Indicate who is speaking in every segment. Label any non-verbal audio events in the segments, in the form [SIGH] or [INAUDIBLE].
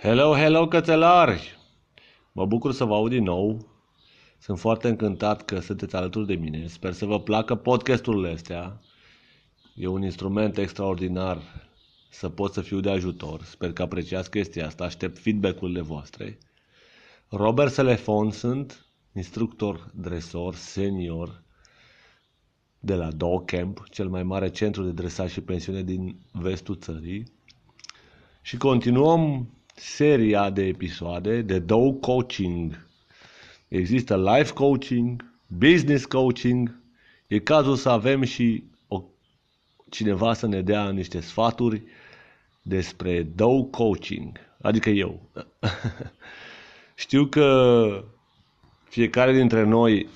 Speaker 1: Hello, hello, cățelari! Mă bucur să vă aud din nou. Sunt foarte încântat că sunteți alături de mine. Sper să vă placă podcasturile astea. E un instrument extraordinar să pot să fiu de ajutor. Sper că apreciați chestia asta. Aștept feedback-urile voastre. Robert Selefon sunt, instructor dresor senior de la Dog Camp, cel mai mare centru de dresaj și pensiune din vestul țării. Și continuăm seria de episoade de Dog Coaching. Există life coaching, business coaching. E cazul să avem și o, cineva să ne dea niște sfaturi despre Dog Coaching, adică eu. [LAUGHS] Știu că fiecare dintre noi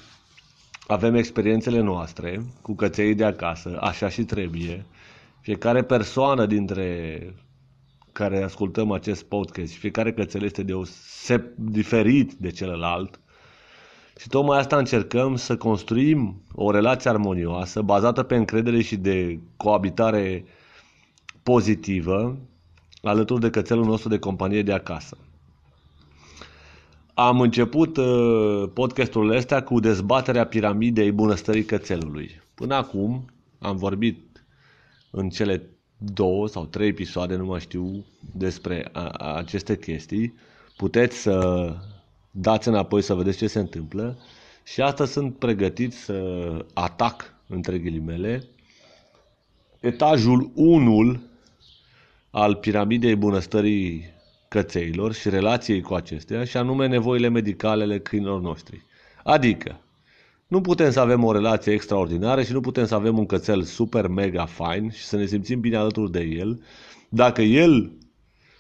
Speaker 1: avem experiențele noastre cu căței de acasă, așa și trebuie. Fiecare persoană dintre care ascultăm acest podcast, fiecare cățel este deoseb diferit de celălalt și tocmai asta încercăm să construim o relație armonioasă, bazată pe încredere și de coabitare pozitivă, alături de cățelul nostru de companie de acasă. Am început uh, podcastul ăsta cu dezbaterea piramidei bunăstării cățelului. Până acum am vorbit în cele două sau trei episoade, nu mai știu, despre a, a, aceste chestii. Puteți să dați înapoi să vedeți ce se întâmplă și asta sunt pregătit să atac, între ghilimele, etajul 1 al piramidei bunăstării cățeilor și relației cu acestea, și anume nevoile medicale ale câinilor noștri. Adică, nu putem să avem o relație extraordinară și nu putem să avem un cățel super mega fain și să ne simțim bine alături de el dacă el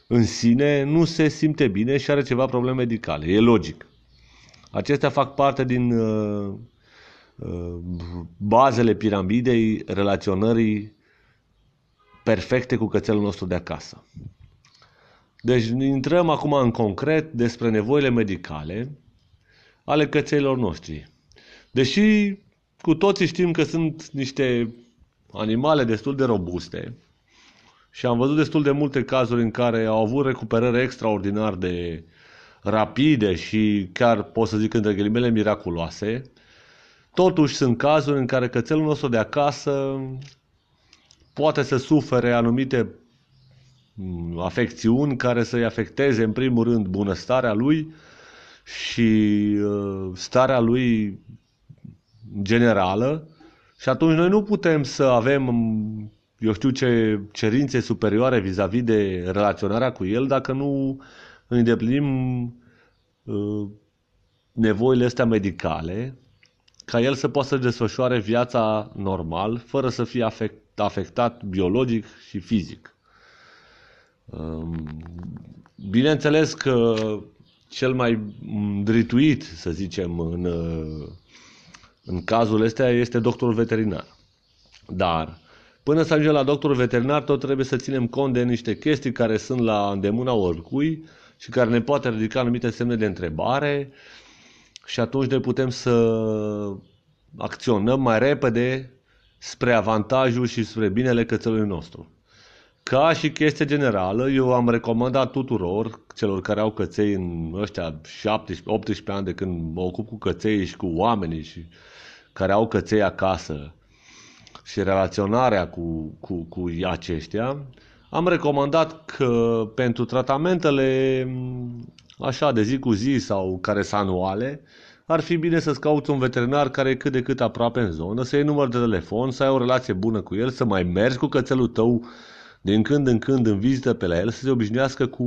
Speaker 1: în sine nu se simte bine și are ceva probleme medicale. E logic. Acestea fac parte din uh, uh, bazele piramidei relaționării perfecte cu cățelul nostru de acasă. Deci intrăm acum în concret despre nevoile medicale ale cățelor noștri. Deși cu toții știm că sunt niște animale destul de robuste și am văzut destul de multe cazuri în care au avut recuperări extraordinar de rapide și chiar pot să zic între ghilimele miraculoase, totuși sunt cazuri în care cățelul nostru de acasă poate să sufere anumite mm, afecțiuni care să-i afecteze în primul rând bunăstarea lui și uh, starea lui generală și atunci noi nu putem să avem, eu știu ce cerințe superioare vis-a-vis de relaționarea cu el dacă nu îndeplinim uh, nevoile astea medicale ca el să poată să desfășoare viața normal fără să fie afect, afectat biologic și fizic. Um, bineînțeles că cel mai drituit, să zicem, în uh, în cazul ăsta este doctorul veterinar. Dar până să ajungem la doctorul veterinar, tot trebuie să ținem cont de niște chestii care sunt la îndemâna oricui și care ne poate ridica anumite semne de întrebare și atunci ne putem să acționăm mai repede spre avantajul și spre binele cățelului nostru. Ca și chestie generală, eu am recomandat tuturor celor care au căței în ăștia 17-18 ani de când mă ocup cu căței și cu oamenii și care au căței acasă și relaționarea cu, cu, cu aceștia, am recomandat că pentru tratamentele așa de zi cu zi sau care sunt anuale, ar fi bine să-ți cauți un veterinar care e cât de cât aproape în zonă, să iei număr de telefon, să ai o relație bună cu el, să mai mergi cu cățelul tău din când în când în vizită pe la el, să se obișnuiască cu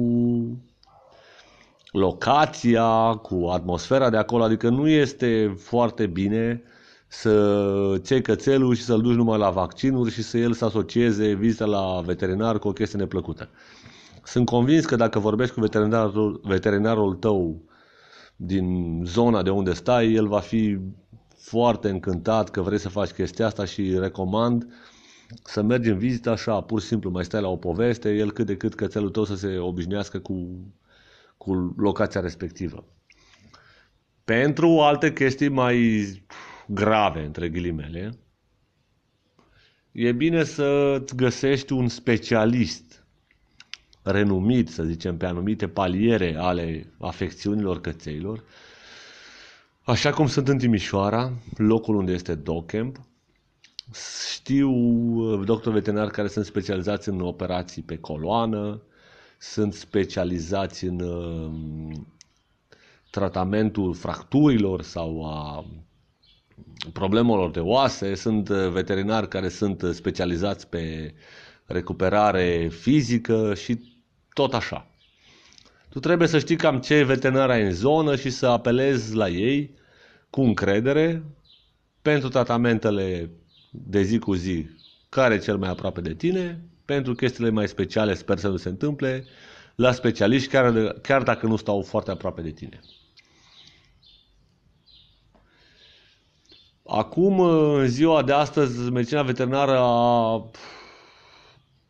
Speaker 1: locația, cu atmosfera de acolo, adică nu este foarte bine să ții cățelul și să-l duci numai la vaccinuri și să el să asocieze vizita la veterinar cu o chestie neplăcută. Sunt convins că dacă vorbești cu veterinarul, veterinarul tău din zona de unde stai, el va fi foarte încântat că vrei să faci chestia asta și recomand să mergi în vizită așa, pur și simplu, mai stai la o poveste, el cât de cât cățelul tău să se obișnuiască cu, cu locația respectivă. Pentru alte chestii mai grave, între ghilimele, e bine să găsești un specialist renumit, să zicem, pe anumite paliere ale afecțiunilor cățeilor, așa cum sunt în Timișoara, locul unde este DocCamp. Știu uh, doctori veterinari care sunt specializați în operații pe coloană, sunt specializați în uh, tratamentul fracturilor sau a problemelor de oase, sunt uh, veterinari care sunt specializați pe recuperare fizică și tot așa. Tu trebuie să știi cam ce veterinar ai în zonă și să apelezi la ei cu încredere pentru tratamentele de zi cu zi care e cel mai aproape de tine, pentru chestiile mai speciale sper să nu se întâmple, la specialiști chiar, chiar dacă nu stau foarte aproape de tine. Acum, în ziua de astăzi, medicina veterinară a,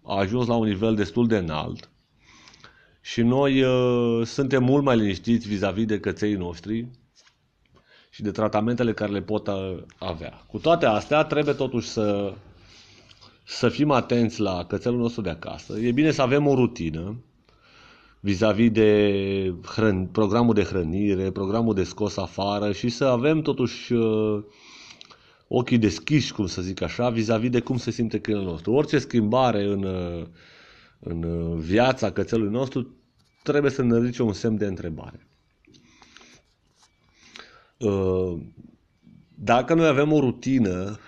Speaker 1: a ajuns la un nivel destul de înalt și noi uh, suntem mult mai liniștiți vis-a-vis de căței noștri și de tratamentele care le pot uh, avea. Cu toate astea, trebuie totuși să, să fim atenți la cățelul nostru de acasă. E bine să avem o rutină vis-a-vis de hrân, programul de hrănire, programul de scos afară și să avem totuși uh, ochii deschiși, cum să zic așa, vis-a-vis de cum se simte câinele nostru. Orice schimbare în, uh, în uh, viața cățelului nostru trebuie să ne ridice un semn de întrebare. Uh, dacă noi avem o rutină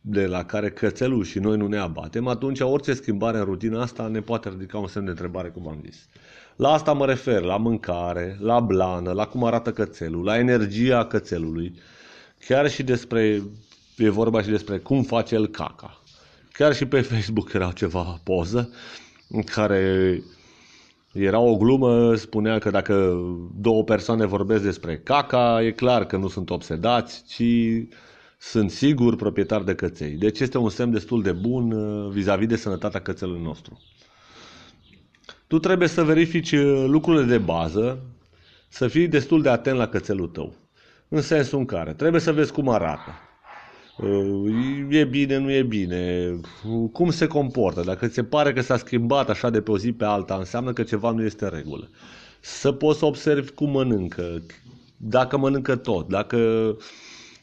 Speaker 1: de la care cățelul și noi nu ne abatem, atunci orice schimbare în rutina asta ne poate ridica un semn de întrebare, cum am zis. La asta mă refer, la mâncare, la blană, la cum arată cățelul, la energia cățelului, chiar și despre, e vorba și despre cum face el caca. Chiar și pe Facebook era ceva poză în care era o glumă, spunea că dacă două persoane vorbesc despre caca, e clar că nu sunt obsedați, ci sunt sigur proprietari de căței. Deci este un semn destul de bun uh, vis-a-vis de sănătatea cățelului nostru. Tu trebuie să verifici uh, lucrurile de bază, să fii destul de atent la cățelul tău. În sensul în care trebuie să vezi cum arată. Uh, e bine, nu e bine, cum se comportă. Dacă ți se pare că s-a schimbat așa de pe o zi pe alta, înseamnă că ceva nu este în regulă. Să poți să observi cum mănâncă, dacă mănâncă tot, dacă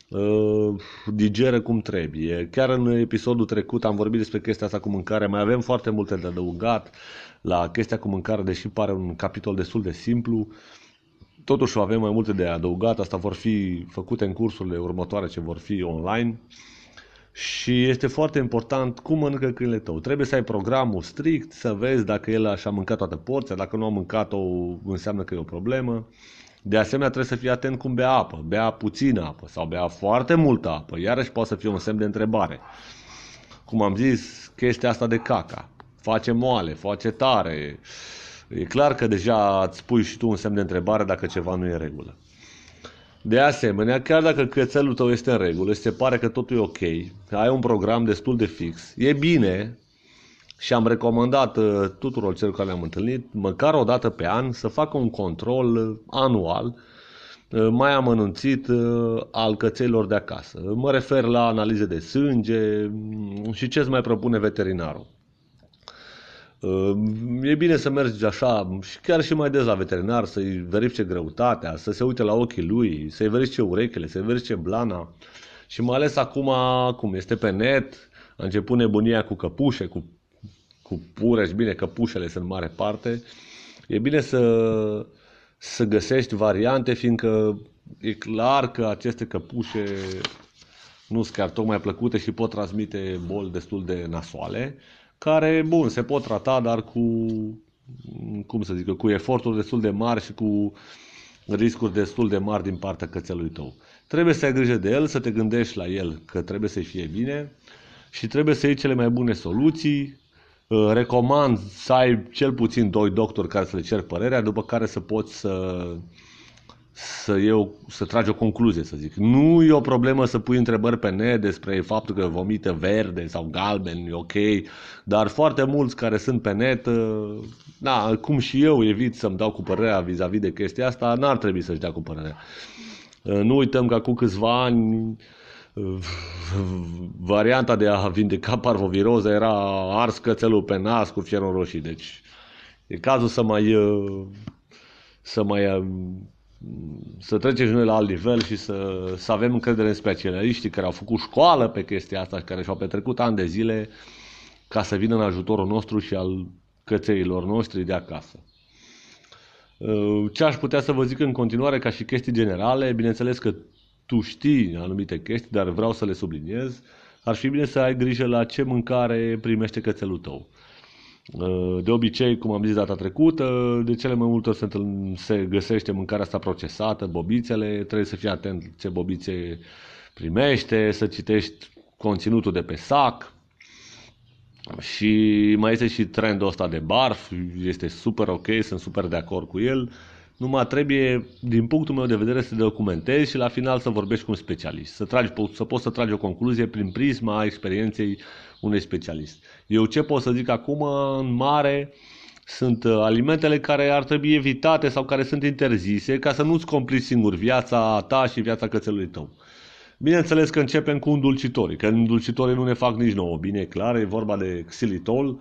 Speaker 1: uh, digeră cum trebuie. Chiar în episodul trecut am vorbit despre chestia asta cu mâncare, mai avem foarte multe de adăugat la chestia cu mâncare, deși pare un capitol destul de simplu. Uh, Totuși avem mai multe de adăugat, asta vor fi făcute în cursurile următoare ce vor fi online. Și este foarte important cum mănâncă câinele tău. Trebuie să ai programul strict, să vezi dacă el așa a mâncat toată porția, dacă nu a mâncat-o înseamnă că e o problemă. De asemenea, trebuie să fii atent cum bea apă. Bea puțină apă sau bea foarte multă apă. Iarăși poate să fie un semn de întrebare. Cum am zis, chestia asta de caca. Face moale, face tare, E clar că deja îți pui și tu un semn de întrebare dacă ceva nu e în regulă. De asemenea, chiar dacă cățelul tău este în regulă, se pare că totul e ok, ai un program destul de fix, e bine și am recomandat uh, tuturor celor care le-am întâlnit, măcar o dată pe an, să facă un control uh, anual uh, mai amănunțit al cățelor de acasă. Mă refer la analize de sânge mm, și ce îți mai propune veterinarul. E bine să mergi așa și chiar și mai des la veterinar să-i verifice greutatea, să se uite la ochii lui, să-i verifice urechile, să-i verifice blana. Și mai ales acum, cum este pe net, a început nebunia cu căpușe, cu, cu pureș, bine, căpușele sunt în mare parte. E bine să, să găsești variante, fiindcă e clar că aceste căpușe nu sunt chiar tocmai plăcute și pot transmite boli destul de nasoale care, bun, se pot trata, dar cu, cum să zic, cu eforturi destul de mari și cu riscuri destul de mari din partea cățelului tău. Trebuie să ai grijă de el, să te gândești la el că trebuie să-i fie bine și trebuie să iei cele mai bune soluții. Uh, recomand să ai cel puțin doi doctori care să le cer părerea, după care să poți să să, eu, să tragi o concluzie, să zic. Nu e o problemă să pui întrebări pe net despre faptul că vomită verde sau galben, e ok, dar foarte mulți care sunt pe net, da, cum și eu evit să-mi dau cu părerea vis-a-vis de chestia asta, n-ar trebui să-și dea cu părerea. Nu uităm că acum câțiva ani varianta de a vindeca parvoviroză era ars cățelul pe nas cu fierul roșii, deci E cazul să mai să mai să trecem și noi la alt nivel și să, să avem încredere în specialiștii care au făcut școală pe chestia asta și care și-au petrecut ani de zile ca să vină în ajutorul nostru și al cățeilor noștri de acasă. Ce aș putea să vă zic în continuare ca și chestii generale, bineînțeles că tu știi anumite chestii, dar vreau să le subliniez, ar fi bine să ai grijă la ce mâncare primește cățelul tău. De obicei, cum am zis data trecută, de cele mai multe ori se, se găsește mâncarea asta procesată, bobițele, trebuie să fii atent ce bobițe primește, să citești conținutul de pe sac, și mai este și trendul ăsta de barf, este super ok, sunt super de acord cu el. Numai trebuie, din punctul meu de vedere, să te documentezi și la final să vorbești cu un specialist. Să, tragi, să poți să tragi o concluzie prin prisma experienței unui specialist. Eu ce pot să zic acum, în mare, sunt uh, alimentele care ar trebui evitate sau care sunt interzise ca să nu-ți complici singur viața ta și viața cățelului tău. Bineînțeles că începem cu îndulcitorii, că îndulcitorii nu ne fac nici nouă bine, e clar, e vorba de xilitol,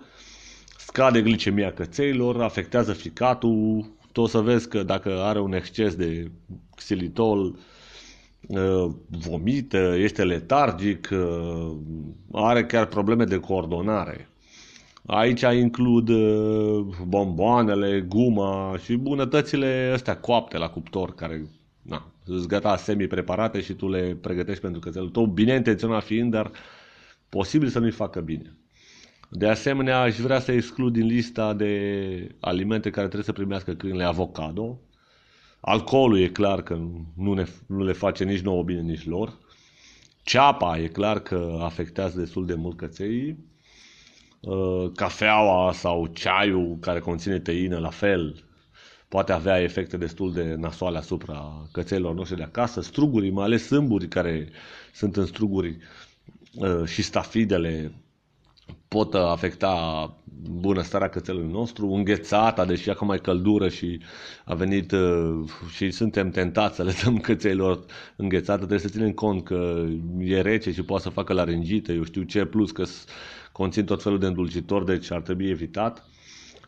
Speaker 1: scade glicemia cățeilor, afectează ficatul, tu o să vezi că dacă are un exces de xilitol, uh, vomită, este letargic, uh, are chiar probleme de coordonare. Aici includ uh, bomboanele, guma și bunătățile astea coapte la cuptor, care na, sunt gata semi-preparate și tu le pregătești pentru cățelul tău, bine intenționat fiind, dar posibil să nu-i facă bine. De asemenea, aș vrea să exclud din lista de alimente care trebuie să primească câinele avocado. Alcoolul e clar că nu, ne, nu le face nici nouă bine, nici lor. Ceapa e clar că afectează destul de mult căței. Uh, cafeaua sau ceaiul care conține teină, la fel, poate avea efecte destul de nasoale asupra cățelor noștri de acasă, strugurii, mai ales sâmburi care sunt în struguri uh, și stafidele pot afecta bunăstarea cățelului nostru, înghețata, deși acum mai căldură și a venit uh, și suntem tentați să le dăm [LAUGHS] cățelor înghețată, trebuie să ținem cont că e rece și poate să facă laringită, eu știu ce, plus că conțin tot felul de îndulcitori, deci ar trebui evitat.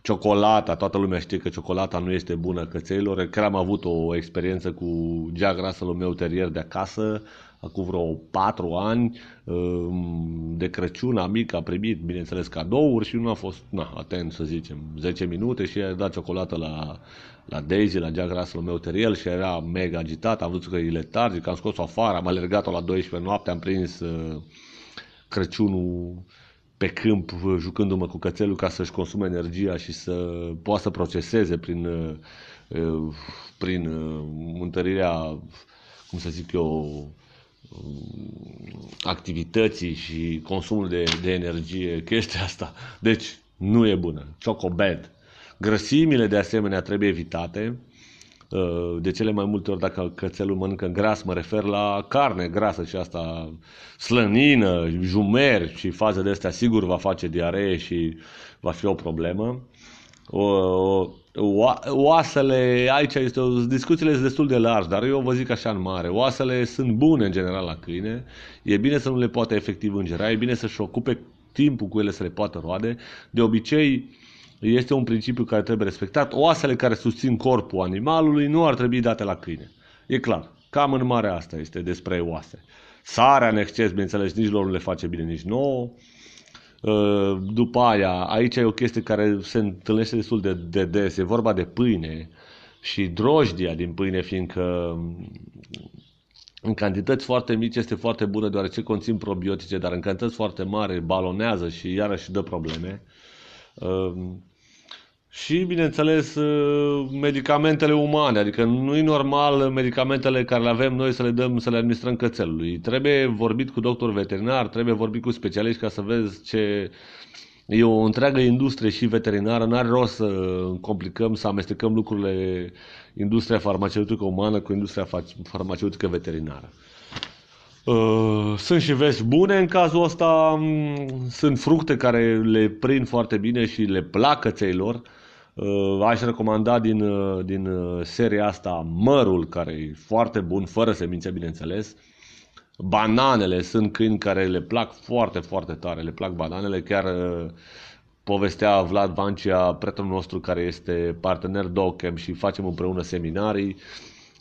Speaker 1: Ciocolata, toată lumea știe că ciocolata nu este bună cățeilor. Chiar am avut o experiență cu Jack Russell-ul meu terier de acasă, acum vreo patru ani, um, de Crăciun, amic a primit, bineînțeles, cadouri și nu a fost na, atent, să zicem, 10 minute și a dat ciocolată la, la Daisy, la Jack Russell-ul meu terier și era mega agitat, am văzut că e letargic, am scos-o afară, am alergat-o la 12 noapte, am prins uh, Crăciunul pe câmp jucându-mă cu cățelul ca să-și consume energia și să poată să proceseze prin, uh, uh, prin uh, întărirea, cum să zic eu, activității și consumul de, de energie, chestia asta. Deci, nu e bună. Choco bad. Grăsimile, de asemenea, trebuie evitate. Uh, de cele mai multe ori dacă cățelul mănâncă gras, mă refer la carne grasă și asta slănină, jumer și faze de astea, sigur va face diaree și va fi o problemă. O, o, oasele, aici este o, discuțiile sunt destul de largi, dar eu vă zic așa în mare, oasele sunt bune în general la câine, e bine să nu le poate efectiv îngera, e bine să-și ocupe timpul cu ele să le poată roade. De obicei, este un principiu care trebuie respectat. Oasele care susțin corpul animalului nu ar trebui date la câine. E clar. Cam în mare asta este despre oase. Sarea în exces, bineînțeles, nici lor nu le face bine, nici nouă. Uh, după aia, aici e o chestie care se întâlnește destul de, de des. E vorba de pâine și drojdia din pâine, fiindcă în cantități foarte mici este foarte bună deoarece conțin probiotice, dar în cantități foarte mari balonează și iarăși dă probleme. Uh, și, bineînțeles, uh, medicamentele umane, adică nu e normal medicamentele care le avem noi să le dăm, să le administrăm cățelului. Trebuie vorbit cu doctor veterinar, trebuie vorbit cu specialiști ca să vezi ce... E o întreagă industrie și veterinară, n-are rost să complicăm, să amestecăm lucrurile, industria farmaceutică umană cu industria farmaceutică veterinară. Uh, sunt și vești bune în cazul ăsta, mm, sunt fructe care le prind foarte bine și le plac cățeilor, Uh, aș recomanda din, uh, din uh, seria asta mărul, care e foarte bun, fără semințe, bineînțeles. Bananele sunt câini care le plac foarte, foarte tare, le plac bananele, chiar povestea Vlad Vancia, prietenul nostru care este partener DOCAM și facem împreună seminarii,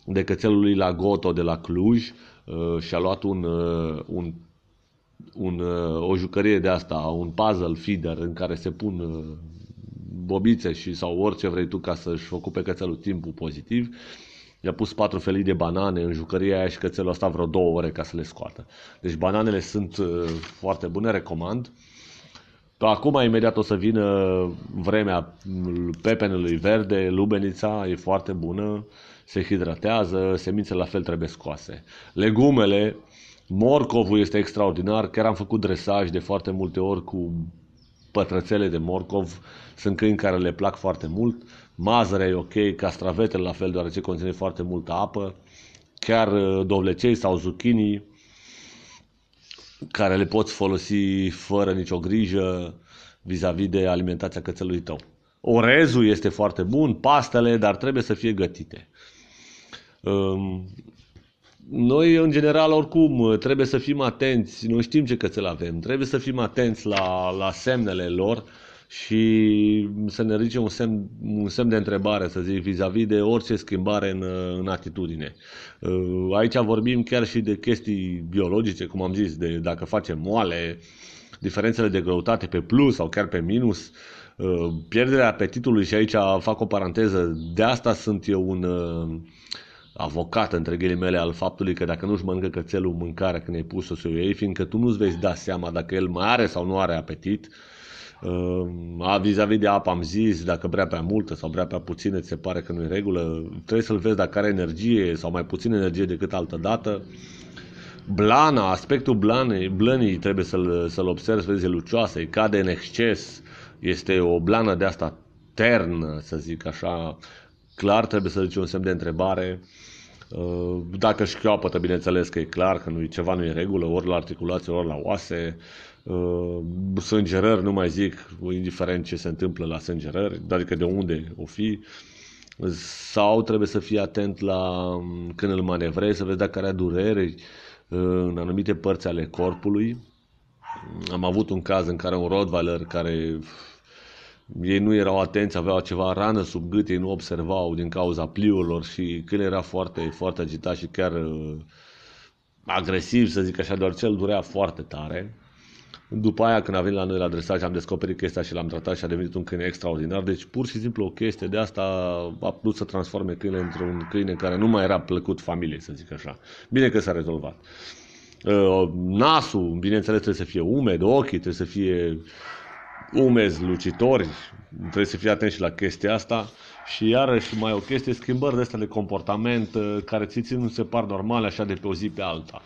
Speaker 1: de cățelul lui la Goto de la Cluj uh, și a luat un, uh, un, un, uh, o jucărie de asta, un puzzle feeder în care se pun bobițe și sau orice vrei tu ca să-și ocupe cățelul timpul pozitiv. I-a pus patru felii de banane în jucăria aia și cățelul ăsta vreo două ore ca să le scoată. Deci bananele sunt foarte bune, recomand. Acum imediat o să vină vremea pepenului verde, lubenița e foarte bună, se hidratează, semințele la fel trebuie scoase. Legumele, morcovul este extraordinar, chiar am făcut dresaj de foarte multe ori cu pătrățele de morcov, sunt câini care le plac foarte mult, mazărea e ok, castravetele la fel, deoarece conține foarte multă apă, chiar uh, dovlecei sau zucchini, care le poți folosi fără nicio grijă vis-a-vis de alimentația cățelului tău. Orezul este foarte bun, pastele, dar trebuie să fie gătite. Um, noi, în general, oricum, trebuie să fim atenți. Noi știm ce cățel avem. Trebuie să fim atenți la, la semnele lor și să ne ridice un semn, un semn de întrebare, să zic, vis-a-vis de orice schimbare în, în atitudine. Uh, aici vorbim chiar și de chestii biologice, cum am zis, de dacă facem moale, diferențele de greutate pe plus sau chiar pe minus, uh, pierderea apetitului și aici fac o paranteză, de asta sunt eu un uh, avocat, între ghilimele, al faptului că dacă nu-și mănâncă cățelul mâncarea când ai pus-o să o iei, fiindcă tu nu-ți vei da seama dacă el mai are sau nu are apetit, Uh, vis-a-vis de apă am zis, dacă vrea prea multă sau vrea prea puțină, ți se pare că nu e regulă. Trebuie să-l vezi dacă are energie sau mai puțină energie decât altă dată. Blana, aspectul blanei, blănii trebuie să-l, să-l observi, să vezi, e lucioasă, îi cade în exces, este o blană de asta ternă, să zic așa, clar trebuie să zici un semn de întrebare. Uh, dacă șchioapătă, bineînțeles că e clar că nu, ceva nu e regulă, ori la articulație, ori la oase. Uh, sângerări, nu mai zic, indiferent ce se întâmplă la sângerări, adică de unde o fi. Sau trebuie să fii atent la când îl manevrezi, să vezi dacă are durere uh, în anumite părți ale corpului. Am avut un caz în care un Rottweiler care ei nu erau atenți, aveau ceva rană sub gât, ei nu observau din cauza pliurilor și când era foarte, foarte agitat și chiar uh, agresiv, să zic așa, doar cel durea foarte tare. După aia, când a venit la noi la dresaj, am descoperit chestia și l-am tratat și a devenit un câine extraordinar. Deci, pur și simplu, o chestie de asta a putut să transforme câine într-un câine care nu mai era plăcut familiei, să zic așa. Bine că s-a rezolvat. Uh, nasul, bineînțeles, trebuie să fie umed, ochii trebuie să fie umezi, lucitori, trebuie să fii atent și la chestia asta. Și iarăși mai o chestie, schimbări de astea de comportament uh, care ți nu se par normale așa de pe o zi pe alta.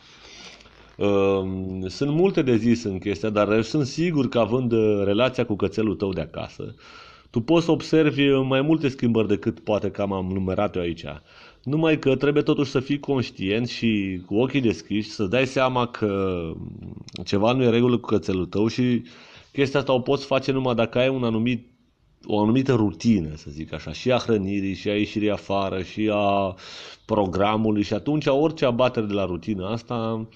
Speaker 1: Uh, sunt multe de zis în chestia, dar eu sunt sigur că având uh, relația cu cățelul tău de acasă, tu poți să observi mai multe schimbări decât poate că am numerat eu aici. Numai că trebuie totuși să fii conștient și cu ochii deschiși să dai seama că ceva nu e regulă cu cățelul tău și chestia asta o poți face numai dacă ai un anumit o anumită rutină, să zic așa, și a hrănirii, și a ieșirii afară, și a programului și atunci orice abatere de la rutina asta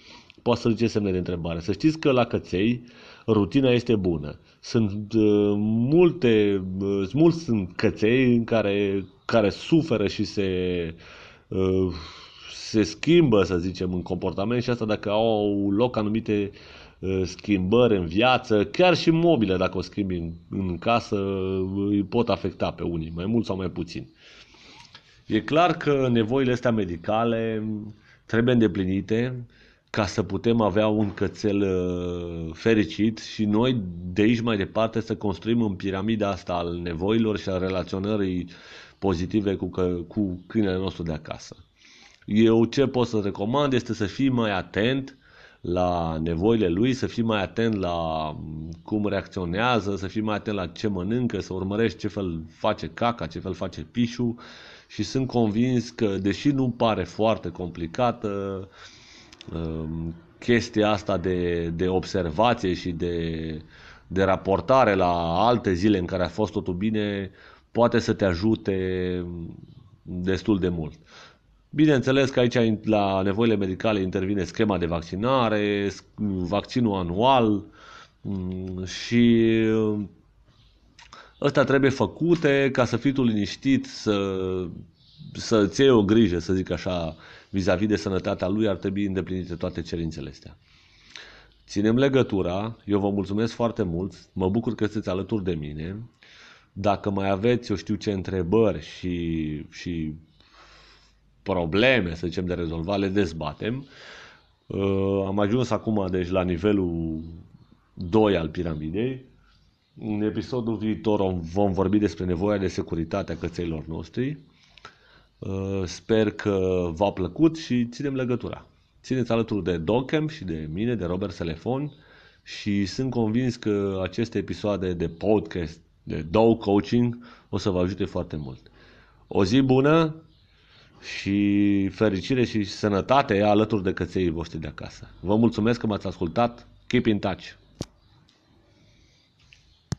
Speaker 1: poate să zice semne de întrebare. Să știți că la căței rutina este bună. Sunt uh, multe, uh, mulți sunt căței în care, care suferă și se uh, se schimbă, să zicem, în comportament și asta dacă au loc anumite Uh, schimbări în viață, chiar și mobile, dacă o schimbi în, în casă, îi pot afecta pe unii, mai mult sau mai puțin. E clar că nevoile astea medicale trebuie îndeplinite ca să putem avea un cățel uh, fericit și noi de aici mai departe să construim în piramida asta al nevoilor și al relaționării pozitive cu, cu câinele nostru de acasă. Eu ce pot să recomand este să fii mai atent la nevoile lui, să fii mai atent la cum reacționează, să fii mai atent la ce mănâncă, să urmărești ce fel face caca, ce fel face pișu și sunt convins că, deși nu pare foarte complicată, um, chestia asta de, de observație și de, de raportare la alte zile în care a fost totul bine, poate să te ajute destul de mult. Bineînțeles că aici la nevoile medicale intervine schema de vaccinare, vaccinul anual mm, și ăsta trebuie făcute ca să fii tu liniștit, să, să-ți iei o grijă, să zic așa, vis-a-vis de sănătatea lui, ar trebui îndeplinite toate cerințele astea. Ținem legătura, eu vă mulțumesc foarte mult, mă bucur că sunteți alături de mine. Dacă mai aveți, eu știu ce întrebări și, și probleme, să zicem, de rezolvat, le dezbatem. Uh, am ajuns acum, deci, la nivelul 2 al piramidei. În episodul viitor vom vorbi despre nevoia de securitate a cățeilor noștri. Uh, sper că v-a plăcut și ținem legătura. Țineți alături de Docem și de mine, de Robert Telefon și sunt convins că aceste episoade de podcast, de Dog Coaching, o să vă ajute foarte mult. O zi bună și fericire și sănătate alături de căței voștri de acasă. Vă mulțumesc că m-ați ascultat. Keep in touch!